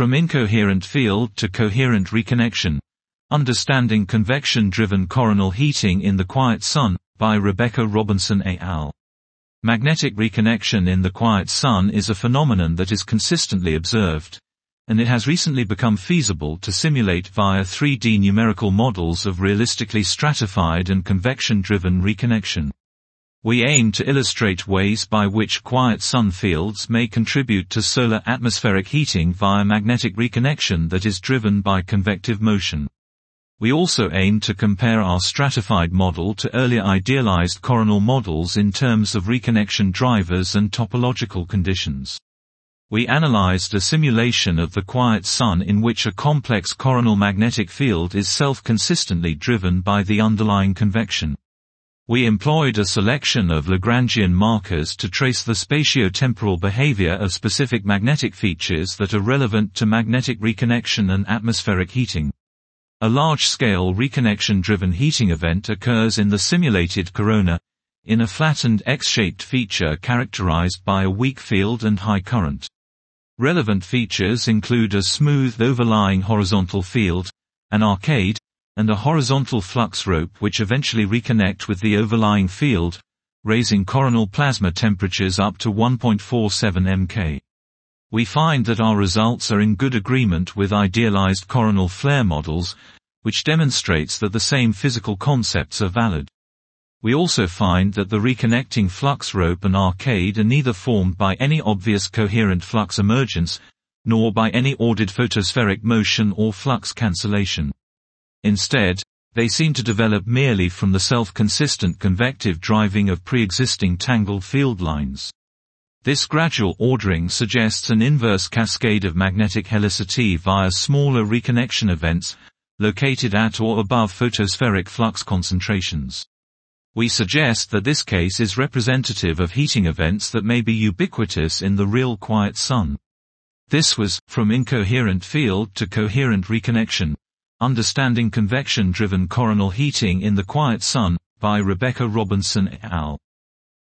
From Incoherent Field to Coherent Reconnection. Understanding Convection-Driven Coronal Heating in the Quiet Sun, by Rebecca Robinson et al. Magnetic reconnection in the quiet sun is a phenomenon that is consistently observed. And it has recently become feasible to simulate via 3D numerical models of realistically stratified and convection-driven reconnection. We aim to illustrate ways by which quiet sun fields may contribute to solar atmospheric heating via magnetic reconnection that is driven by convective motion. We also aim to compare our stratified model to earlier idealized coronal models in terms of reconnection drivers and topological conditions. We analyzed a simulation of the quiet sun in which a complex coronal magnetic field is self-consistently driven by the underlying convection. We employed a selection of Lagrangian markers to trace the spatiotemporal behavior of specific magnetic features that are relevant to magnetic reconnection and atmospheric heating. A large-scale reconnection-driven heating event occurs in the simulated corona, in a flattened X-shaped feature characterized by a weak field and high current. Relevant features include a smooth overlying horizontal field, an arcade, and a horizontal flux rope which eventually reconnect with the overlying field, raising coronal plasma temperatures up to 1.47 MK. We find that our results are in good agreement with idealized coronal flare models, which demonstrates that the same physical concepts are valid. We also find that the reconnecting flux rope and arcade are neither formed by any obvious coherent flux emergence, nor by any ordered photospheric motion or flux cancellation. Instead, they seem to develop merely from the self-consistent convective driving of pre-existing tangled field lines. This gradual ordering suggests an inverse cascade of magnetic helicity via smaller reconnection events, located at or above photospheric flux concentrations. We suggest that this case is representative of heating events that may be ubiquitous in the real quiet sun. This was, from incoherent field to coherent reconnection, Understanding Convection-Driven Coronal Heating in the Quiet Sun, by Rebecca Robinson et al.